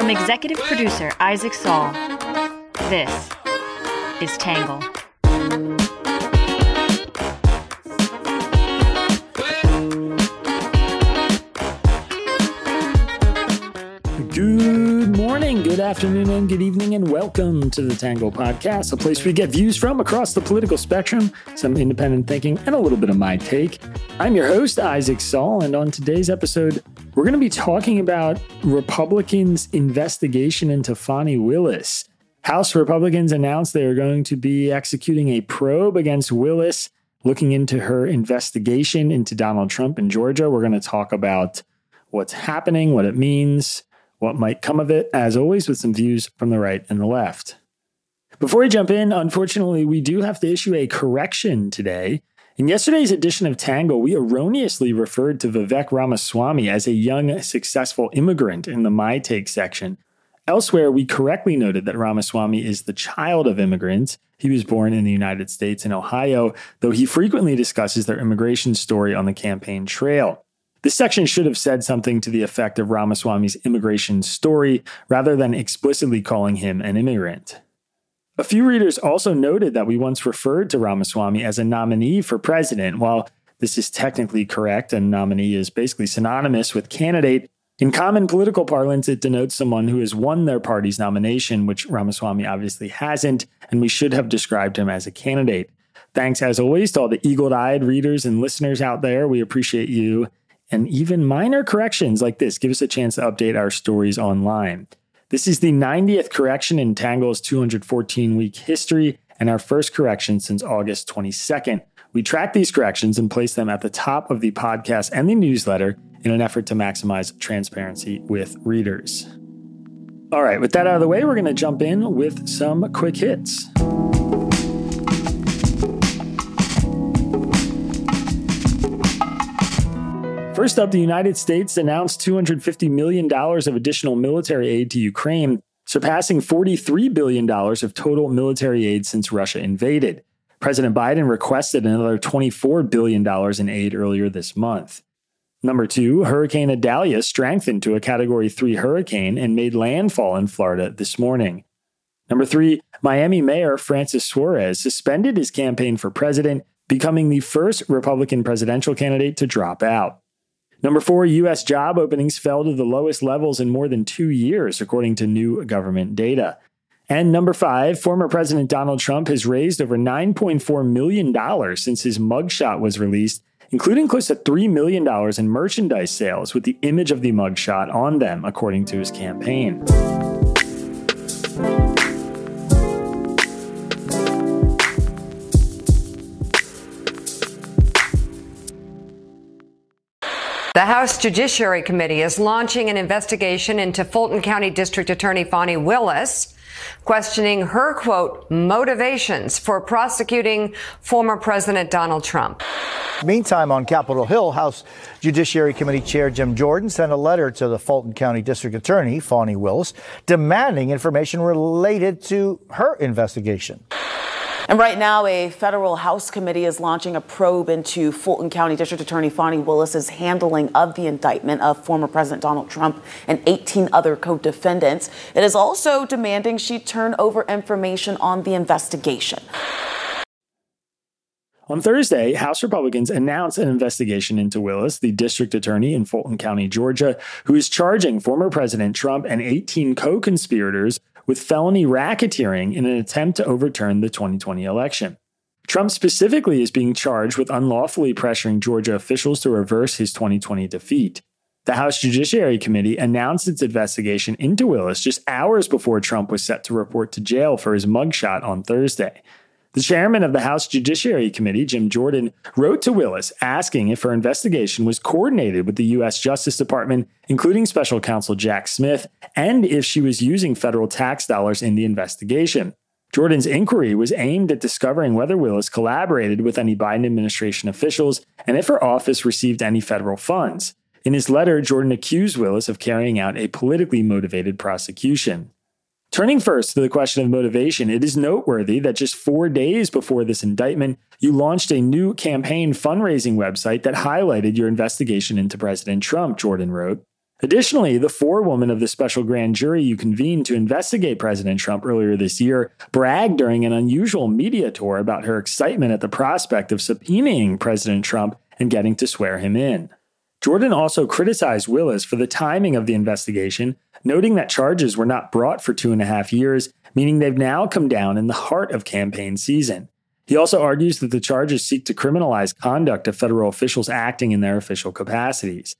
From executive producer Isaac Saul, this is Tangle. Good morning, good afternoon, and good evening, and welcome to the Tangle Podcast, a place we get views from across the political spectrum, some independent thinking, and a little bit of my take. I'm your host, Isaac Saul, and on today's episode, we're going to be talking about Republicans' investigation into Fani Willis. House Republicans announced they are going to be executing a probe against Willis, looking into her investigation into Donald Trump in Georgia. We're going to talk about what's happening, what it means, what might come of it, as always, with some views from the right and the left. Before we jump in, unfortunately, we do have to issue a correction today. In yesterday's edition of Tangle, we erroneously referred to Vivek Ramaswamy as a young, successful immigrant in the My Take section. Elsewhere, we correctly noted that Ramaswamy is the child of immigrants. He was born in the United States in Ohio, though he frequently discusses their immigration story on the campaign trail. This section should have said something to the effect of Ramaswamy's immigration story rather than explicitly calling him an immigrant. A few readers also noted that we once referred to Ramaswamy as a nominee for president. While this is technically correct, and nominee is basically synonymous with candidate, in common political parlance, it denotes someone who has won their party's nomination, which Ramaswamy obviously hasn't, and we should have described him as a candidate. Thanks, as always, to all the eagle eyed readers and listeners out there. We appreciate you and even minor corrections like this give us a chance to update our stories online. This is the 90th correction in Tangle's 214 week history and our first correction since August 22nd. We track these corrections and place them at the top of the podcast and the newsletter in an effort to maximize transparency with readers. All right, with that out of the way, we're going to jump in with some quick hits. First up, the United States announced $250 million of additional military aid to Ukraine, surpassing $43 billion of total military aid since Russia invaded. President Biden requested another $24 billion in aid earlier this month. Number two, Hurricane Idalia strengthened to a Category 3 hurricane and made landfall in Florida this morning. Number three, Miami Mayor Francis Suarez suspended his campaign for president, becoming the first Republican presidential candidate to drop out. Number four, U.S. job openings fell to the lowest levels in more than two years, according to new government data. And number five, former President Donald Trump has raised over $9.4 million since his mugshot was released, including close to $3 million in merchandise sales with the image of the mugshot on them, according to his campaign. The House Judiciary Committee is launching an investigation into Fulton County District Attorney Fani Willis, questioning her quote, motivations for prosecuting former President Donald Trump. Meantime, on Capitol Hill, House Judiciary Committee Chair Jim Jordan sent a letter to the Fulton County District Attorney, Fani Willis, demanding information related to her investigation. And right now, a federal House committee is launching a probe into Fulton County District Attorney Fani Willis's handling of the indictment of former President Donald Trump and 18 other co-defendants. It is also demanding she turn over information on the investigation. On Thursday, House Republicans announced an investigation into Willis, the district attorney in Fulton County, Georgia, who is charging former President Trump and 18 co conspirators with felony racketeering in an attempt to overturn the 2020 election. Trump specifically is being charged with unlawfully pressuring Georgia officials to reverse his 2020 defeat. The House Judiciary Committee announced its investigation into Willis just hours before Trump was set to report to jail for his mugshot on Thursday. The chairman of the House Judiciary Committee, Jim Jordan, wrote to Willis asking if her investigation was coordinated with the U.S. Justice Department, including special counsel Jack Smith, and if she was using federal tax dollars in the investigation. Jordan's inquiry was aimed at discovering whether Willis collaborated with any Biden administration officials and if her office received any federal funds. In his letter, Jordan accused Willis of carrying out a politically motivated prosecution. Turning first to the question of motivation, it is noteworthy that just four days before this indictment, you launched a new campaign fundraising website that highlighted your investigation into President Trump, Jordan wrote. Additionally, the forewoman of the special grand jury you convened to investigate President Trump earlier this year bragged during an unusual media tour about her excitement at the prospect of subpoenaing President Trump and getting to swear him in. Jordan also criticized Willis for the timing of the investigation, noting that charges were not brought for two and a half years, meaning they've now come down in the heart of campaign season. He also argues that the charges seek to criminalize conduct of federal officials acting in their official capacities.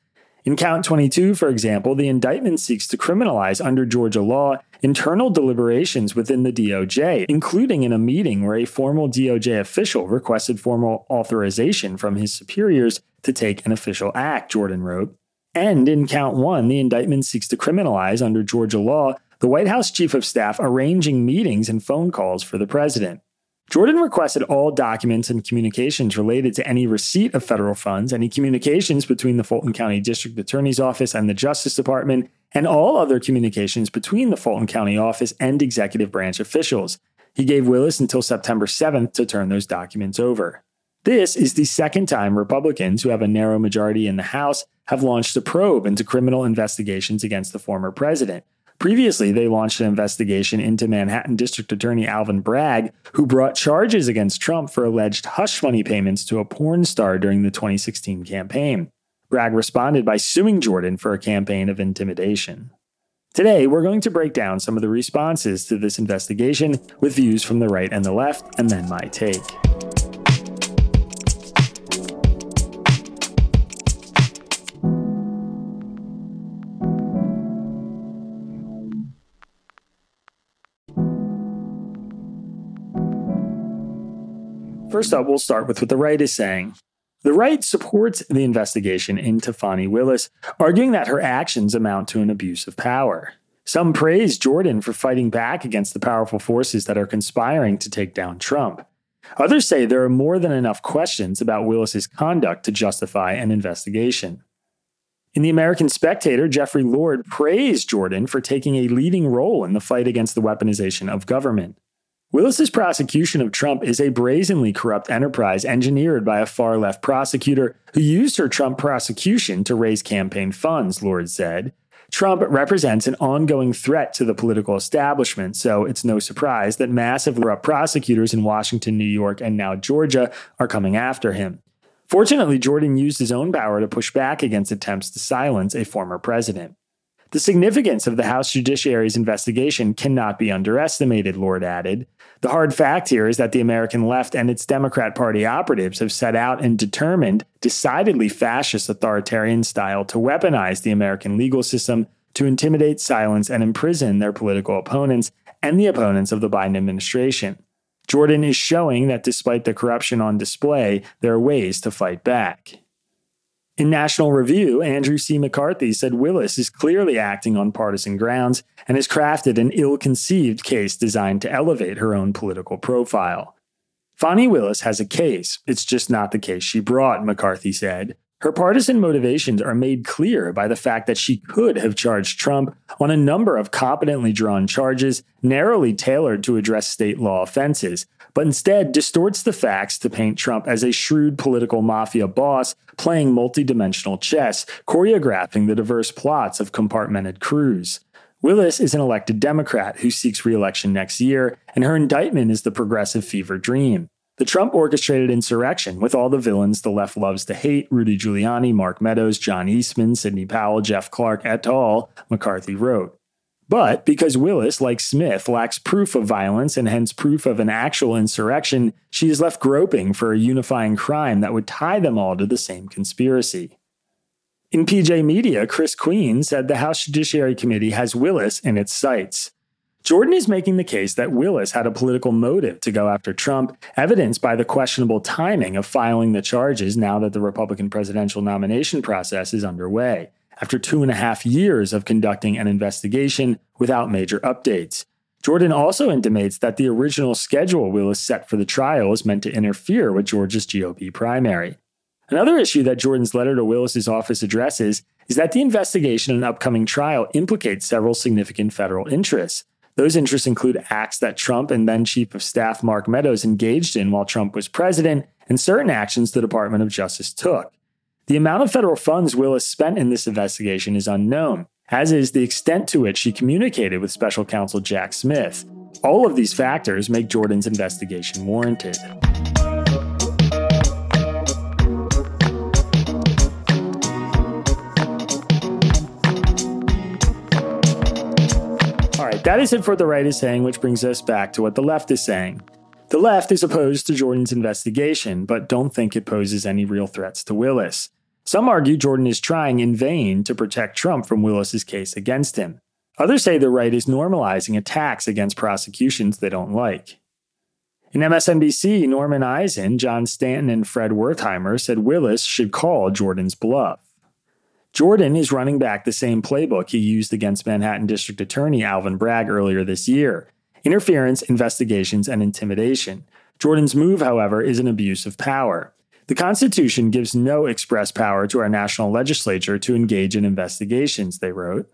In count 22, for example, the indictment seeks to criminalize under Georgia law internal deliberations within the DOJ, including in a meeting where a formal DOJ official requested formal authorization from his superiors to take an official act, Jordan wrote. And in count one, the indictment seeks to criminalize under Georgia law the White House chief of staff arranging meetings and phone calls for the president. Jordan requested all documents and communications related to any receipt of federal funds, any communications between the Fulton County District Attorney's Office and the Justice Department, and all other communications between the Fulton County Office and executive branch officials. He gave Willis until September 7th to turn those documents over. This is the second time Republicans, who have a narrow majority in the House, have launched a probe into criminal investigations against the former president. Previously, they launched an investigation into Manhattan District Attorney Alvin Bragg, who brought charges against Trump for alleged hush money payments to a porn star during the 2016 campaign. Bragg responded by suing Jordan for a campaign of intimidation. Today, we're going to break down some of the responses to this investigation with views from the right and the left, and then my take. First up, we'll start with what the right is saying. The right supports the investigation into Fani Willis, arguing that her actions amount to an abuse of power. Some praise Jordan for fighting back against the powerful forces that are conspiring to take down Trump. Others say there are more than enough questions about Willis's conduct to justify an investigation. In The American Spectator, Jeffrey Lord praised Jordan for taking a leading role in the fight against the weaponization of government. Willis's prosecution of Trump is a brazenly corrupt enterprise engineered by a far left prosecutor who used her Trump prosecution to raise campaign funds, Lord said. Trump represents an ongoing threat to the political establishment, so it's no surprise that massive corrupt prosecutors in Washington, New York, and now Georgia are coming after him. Fortunately, Jordan used his own power to push back against attempts to silence a former president. The significance of the House Judiciary's investigation cannot be underestimated, Lord added. The hard fact here is that the American left and its Democrat Party operatives have set out and determined, decidedly fascist authoritarian style to weaponize the American legal system to intimidate, silence, and imprison their political opponents and the opponents of the Biden administration. Jordan is showing that despite the corruption on display, there are ways to fight back. In National Review, Andrew C. McCarthy said Willis is clearly acting on partisan grounds and has crafted an ill conceived case designed to elevate her own political profile. Fani Willis has a case, it's just not the case she brought, McCarthy said. Her partisan motivations are made clear by the fact that she could have charged Trump on a number of competently drawn charges narrowly tailored to address state law offenses, but instead distorts the facts to paint Trump as a shrewd political mafia boss playing multidimensional chess, choreographing the diverse plots of compartmented crews. Willis is an elected Democrat who seeks reelection next year, and her indictment is the progressive fever dream. The Trump orchestrated insurrection with all the villains the left loves to hate Rudy Giuliani, Mark Meadows, John Eastman, Sidney Powell, Jeff Clark et al., McCarthy wrote. But because Willis, like Smith, lacks proof of violence and hence proof of an actual insurrection, she is left groping for a unifying crime that would tie them all to the same conspiracy. In PJ Media, Chris Queen said the House Judiciary Committee has Willis in its sights. Jordan is making the case that Willis had a political motive to go after Trump, evidenced by the questionable timing of filing the charges now that the Republican presidential nomination process is underway after two and a half years of conducting an investigation without major updates. Jordan also intimates that the original schedule Willis set for the trial is meant to interfere with Georgia's GOP primary. Another issue that Jordan's letter to Willis's office addresses is that the investigation and upcoming trial implicates several significant federal interests. Those interests include acts that Trump and then Chief of Staff Mark Meadows engaged in while Trump was president, and certain actions the Department of Justice took. The amount of federal funds Willis spent in this investigation is unknown, as is the extent to which she communicated with special counsel Jack Smith. All of these factors make Jordan's investigation warranted. All right, that is it for the right is saying, which brings us back to what the left is saying. The left is opposed to Jordan's investigation, but don't think it poses any real threats to Willis. Some argue Jordan is trying in vain to protect Trump from Willis's case against him. Others say the right is normalizing attacks against prosecutions they don't like. In MSNBC, Norman Eisen, John Stanton, and Fred Wertheimer said Willis should call Jordan's bluff. Jordan is running back the same playbook he used against Manhattan District Attorney Alvin Bragg earlier this year interference, investigations, and intimidation. Jordan's move, however, is an abuse of power. The Constitution gives no express power to our national legislature to engage in investigations, they wrote.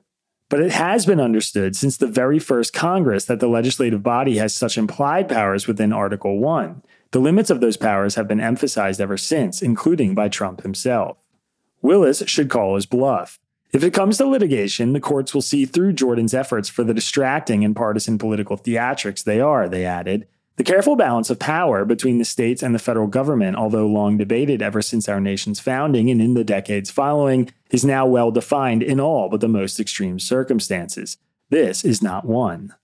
But it has been understood since the very first Congress that the legislative body has such implied powers within Article 1. The limits of those powers have been emphasized ever since, including by Trump himself. Willis should call his bluff. If it comes to litigation, the courts will see through Jordan's efforts for the distracting and partisan political theatrics they are, they added. The careful balance of power between the states and the federal government, although long debated ever since our nation's founding and in the decades following, is now well defined in all but the most extreme circumstances. This is not one.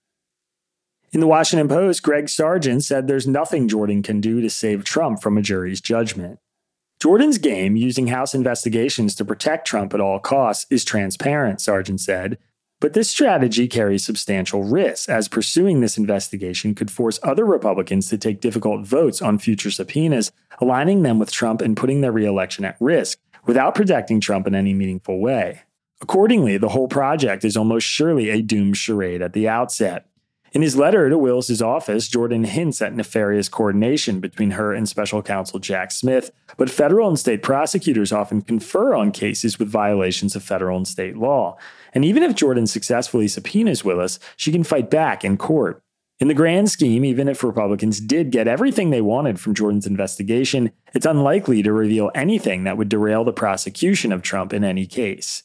In the Washington Post, Greg Sargent said there's nothing Jordan can do to save Trump from a jury's judgment. Jordan's game, using House investigations to protect Trump at all costs, is transparent, Sargent said. But this strategy carries substantial risks, as pursuing this investigation could force other Republicans to take difficult votes on future subpoenas, aligning them with Trump and putting their reelection at risk, without protecting Trump in any meaningful way. Accordingly, the whole project is almost surely a doomed charade at the outset. In his letter to Willis's office, Jordan hints at nefarious coordination between her and special counsel Jack Smith, but federal and state prosecutors often confer on cases with violations of federal and state law. And even if Jordan successfully subpoenas Willis, she can fight back in court. In the grand scheme, even if Republicans did get everything they wanted from Jordan's investigation, it's unlikely to reveal anything that would derail the prosecution of Trump in any case.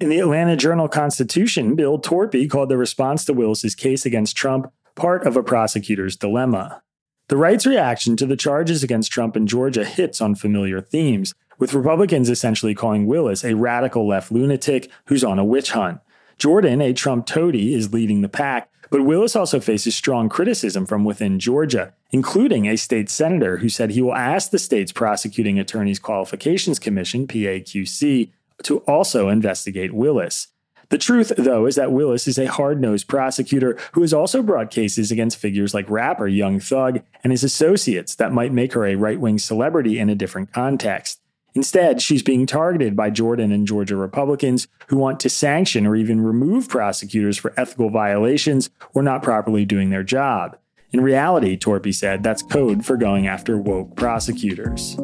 In the Atlanta Journal Constitution, Bill Torpey called the response to Willis's case against Trump part of a prosecutor's dilemma. The right's reaction to the charges against Trump in Georgia hits on familiar themes, with Republicans essentially calling Willis a radical left lunatic who's on a witch hunt. Jordan, a Trump toady, is leading the pack, but Willis also faces strong criticism from within Georgia, including a state senator who said he will ask the state's prosecuting attorneys qualifications commission, PAQC, to also investigate Willis. The truth, though, is that Willis is a hard nosed prosecutor who has also brought cases against figures like rapper Young Thug and his associates that might make her a right wing celebrity in a different context. Instead, she's being targeted by Jordan and Georgia Republicans who want to sanction or even remove prosecutors for ethical violations or not properly doing their job. In reality, Torpey said, that's code for going after woke prosecutors.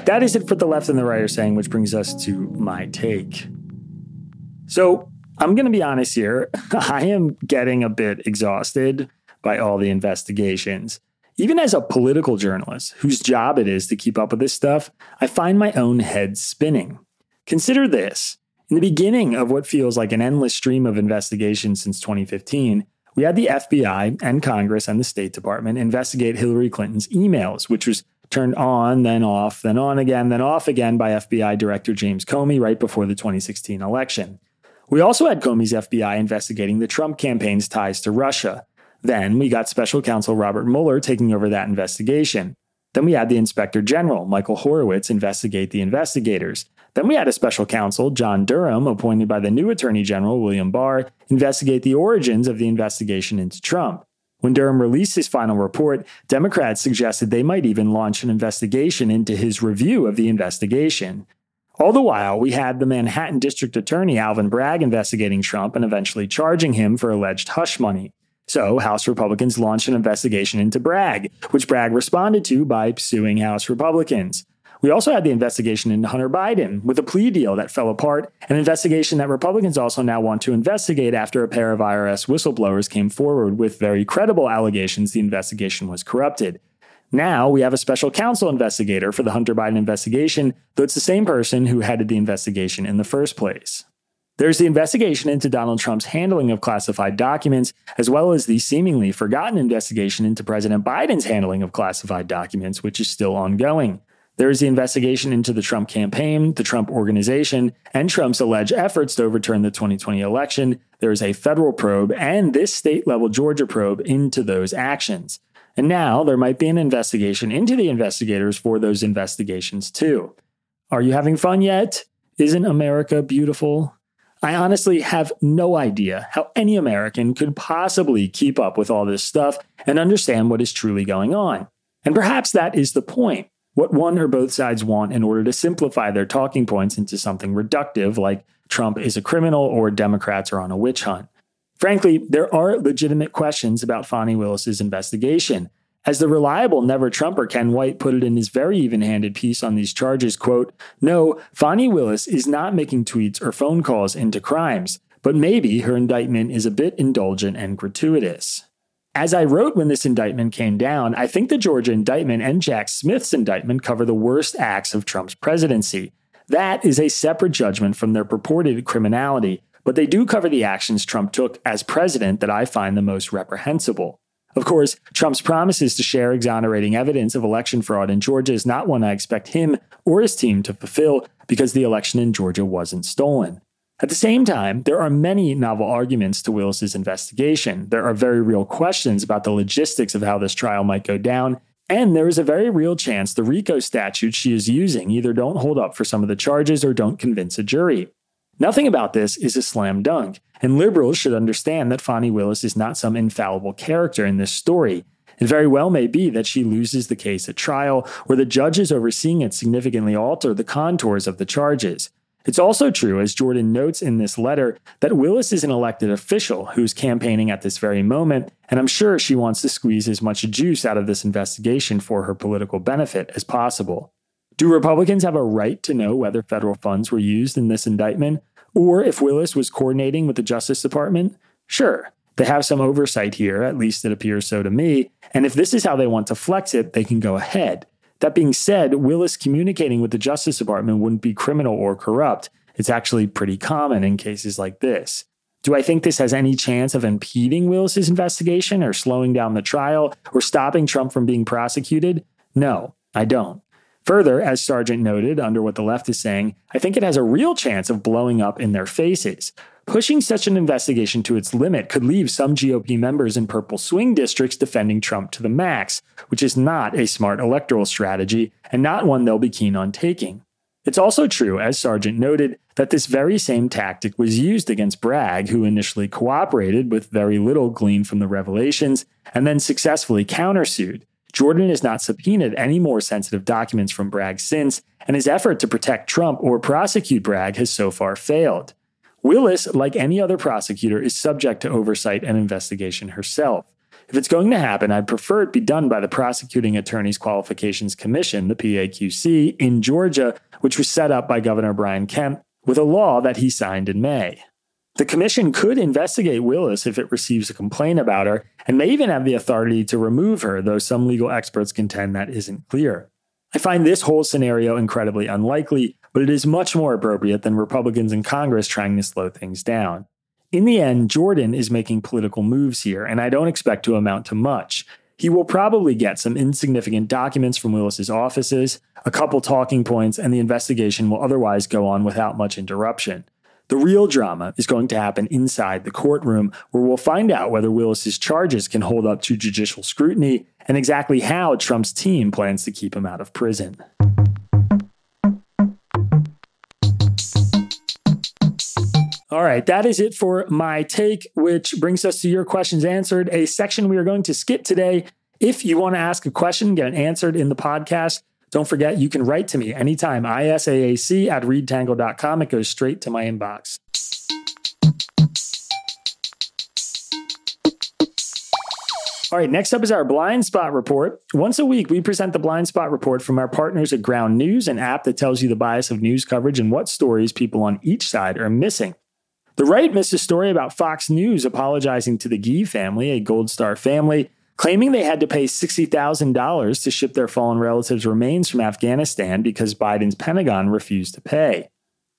Right, that is it for the left and the right are saying, which brings us to my take. So I'm going to be honest here. I am getting a bit exhausted by all the investigations. Even as a political journalist whose job it is to keep up with this stuff, I find my own head spinning. Consider this. In the beginning of what feels like an endless stream of investigations since 2015, we had the FBI and Congress and the State Department investigate Hillary Clinton's emails, which was turned on, then off, then on again, then off again by FBI Director James Comey right before the 2016 election. We also had Comey's FBI investigating the Trump campaign's ties to Russia. Then we got special counsel Robert Mueller taking over that investigation. Then we had the Inspector General, Michael Horowitz, investigate the investigators. Then we had a special counsel, John Durham, appointed by the new Attorney General, William Barr, investigate the origins of the investigation into Trump. When Durham released his final report, Democrats suggested they might even launch an investigation into his review of the investigation. All the while, we had the Manhattan District Attorney Alvin Bragg investigating Trump and eventually charging him for alleged hush money. So, House Republicans launched an investigation into Bragg, which Bragg responded to by suing House Republicans. We also had the investigation into Hunter Biden with a plea deal that fell apart, an investigation that Republicans also now want to investigate after a pair of IRS whistleblowers came forward with very credible allegations the investigation was corrupted. Now we have a special counsel investigator for the Hunter Biden investigation, though it's the same person who headed the investigation in the first place. There's the investigation into Donald Trump's handling of classified documents, as well as the seemingly forgotten investigation into President Biden's handling of classified documents, which is still ongoing. There is the investigation into the Trump campaign, the Trump organization, and Trump's alleged efforts to overturn the 2020 election. There is a federal probe and this state level Georgia probe into those actions. And now there might be an investigation into the investigators for those investigations too. Are you having fun yet? Isn't America beautiful? I honestly have no idea how any American could possibly keep up with all this stuff and understand what is truly going on. And perhaps that is the point. What one or both sides want in order to simplify their talking points into something reductive like Trump is a criminal or Democrats are on a witch hunt. Frankly, there are legitimate questions about Fani Willis's investigation. As the reliable never Trumper Ken White put it in his very even handed piece on these charges, quote, No, Fani Willis is not making tweets or phone calls into crimes, but maybe her indictment is a bit indulgent and gratuitous. As I wrote when this indictment came down, I think the Georgia indictment and Jack Smith's indictment cover the worst acts of Trump's presidency. That is a separate judgment from their purported criminality, but they do cover the actions Trump took as president that I find the most reprehensible. Of course, Trump's promises to share exonerating evidence of election fraud in Georgia is not one I expect him or his team to fulfill because the election in Georgia wasn't stolen. At the same time, there are many novel arguments to Willis's investigation. There are very real questions about the logistics of how this trial might go down, and there is a very real chance the RICO statutes she is using either don't hold up for some of the charges or don't convince a jury. Nothing about this is a slam dunk, and liberals should understand that Fani Willis is not some infallible character in this story. It very well may be that she loses the case at trial, or the judges overseeing it significantly alter the contours of the charges. It's also true, as Jordan notes in this letter, that Willis is an elected official who's campaigning at this very moment, and I'm sure she wants to squeeze as much juice out of this investigation for her political benefit as possible. Do Republicans have a right to know whether federal funds were used in this indictment? Or if Willis was coordinating with the Justice Department, sure, they have some oversight here, at least it appears so to me. And if this is how they want to flex it, they can go ahead. That being said, Willis communicating with the Justice Department wouldn't be criminal or corrupt. It's actually pretty common in cases like this. Do I think this has any chance of impeding Willis's investigation or slowing down the trial or stopping Trump from being prosecuted? No, I don't. Further, as Sargent noted under what the left is saying, I think it has a real chance of blowing up in their faces. Pushing such an investigation to its limit could leave some GOP members in purple swing districts defending Trump to the max, which is not a smart electoral strategy and not one they'll be keen on taking. It's also true, as Sargent noted, that this very same tactic was used against Bragg, who initially cooperated with very little gleaned from the revelations and then successfully countersued. Jordan has not subpoenaed any more sensitive documents from Bragg since, and his effort to protect Trump or prosecute Bragg has so far failed. Willis, like any other prosecutor, is subject to oversight and investigation herself. If it's going to happen, I'd prefer it be done by the Prosecuting Attorneys Qualifications Commission, the PAQC, in Georgia, which was set up by Governor Brian Kemp with a law that he signed in May. The commission could investigate Willis if it receives a complaint about her and may even have the authority to remove her, though some legal experts contend that isn't clear. I find this whole scenario incredibly unlikely, but it is much more appropriate than Republicans in Congress trying to slow things down. In the end, Jordan is making political moves here, and I don't expect to amount to much. He will probably get some insignificant documents from Willis's offices, a couple talking points, and the investigation will otherwise go on without much interruption. The real drama is going to happen inside the courtroom, where we'll find out whether Willis's charges can hold up to judicial scrutiny and exactly how Trump's team plans to keep him out of prison. All right, that is it for my take, which brings us to your questions answered, a section we are going to skip today. If you want to ask a question, get it answered in the podcast, don't forget, you can write to me anytime, isaac at readtangle.com. It goes straight to my inbox. All right, next up is our blind spot report. Once a week, we present the blind spot report from our partners at Ground News, an app that tells you the bias of news coverage and what stories people on each side are missing. The right missed a story about Fox News apologizing to the Gee family, a Gold Star family, claiming they had to pay $60,000 to ship their fallen relatives' remains from Afghanistan because Biden's Pentagon refused to pay.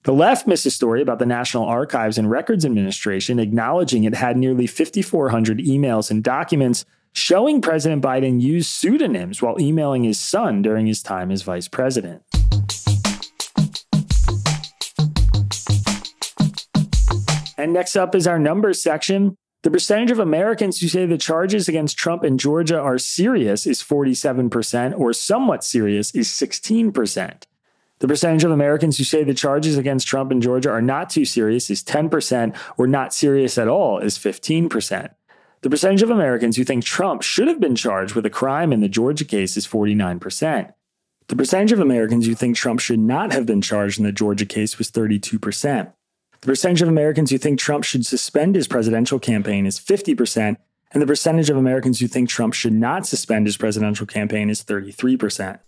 The left missed a story about the National Archives and Records Administration acknowledging it had nearly 5,400 emails and documents showing President Biden used pseudonyms while emailing his son during his time as vice president. And next up is our numbers section. The percentage of Americans who say the charges against Trump in Georgia are serious is 47%, or somewhat serious is 16%. The percentage of Americans who say the charges against Trump in Georgia are not too serious is 10%, or not serious at all is 15%. The percentage of Americans who think Trump should have been charged with a crime in the Georgia case is 49%. The percentage of Americans who think Trump should not have been charged in the Georgia case was 32%. The percentage of Americans who think Trump should suspend his presidential campaign is 50%, and the percentage of Americans who think Trump should not suspend his presidential campaign is 33%.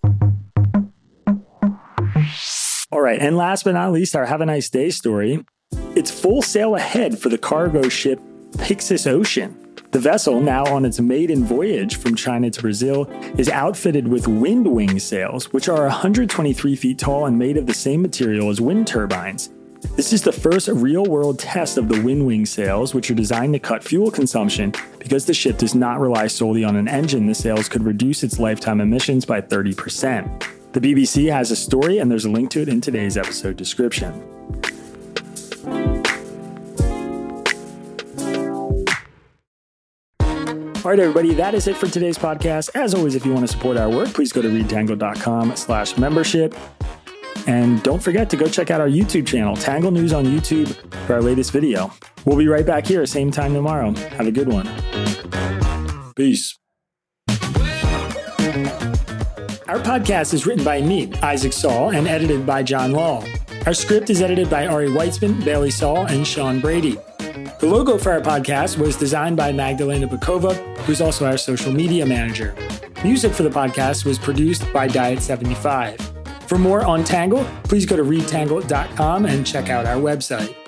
All right, and last but not least, our Have a Nice Day story. It's full sail ahead for the cargo ship Pyxis Ocean. The vessel, now on its maiden voyage from China to Brazil, is outfitted with wind wing sails, which are 123 feet tall and made of the same material as wind turbines. This is the first real world test of the wind wing sails, which are designed to cut fuel consumption. Because the ship does not rely solely on an engine, the sails could reduce its lifetime emissions by 30%. The BBC has a story, and there's a link to it in today's episode description. All right, everybody, that is it for today's podcast. As always, if you want to support our work, please go to readtangle.com slash membership. And don't forget to go check out our YouTube channel, Tangle News on YouTube, for our latest video. We'll be right back here, same time tomorrow. Have a good one. Peace. Our podcast is written by me, Isaac Saul, and edited by Jon Lall. Our script is edited by Ari Weitzman, Bailey Saul, and Sean Brady. The logo for our podcast was designed by Magdalena Bokowa, who's also our social media manager. Music for the podcast was produced by Diet75. For more on Tangle, please go to readtangle.com and check out our website.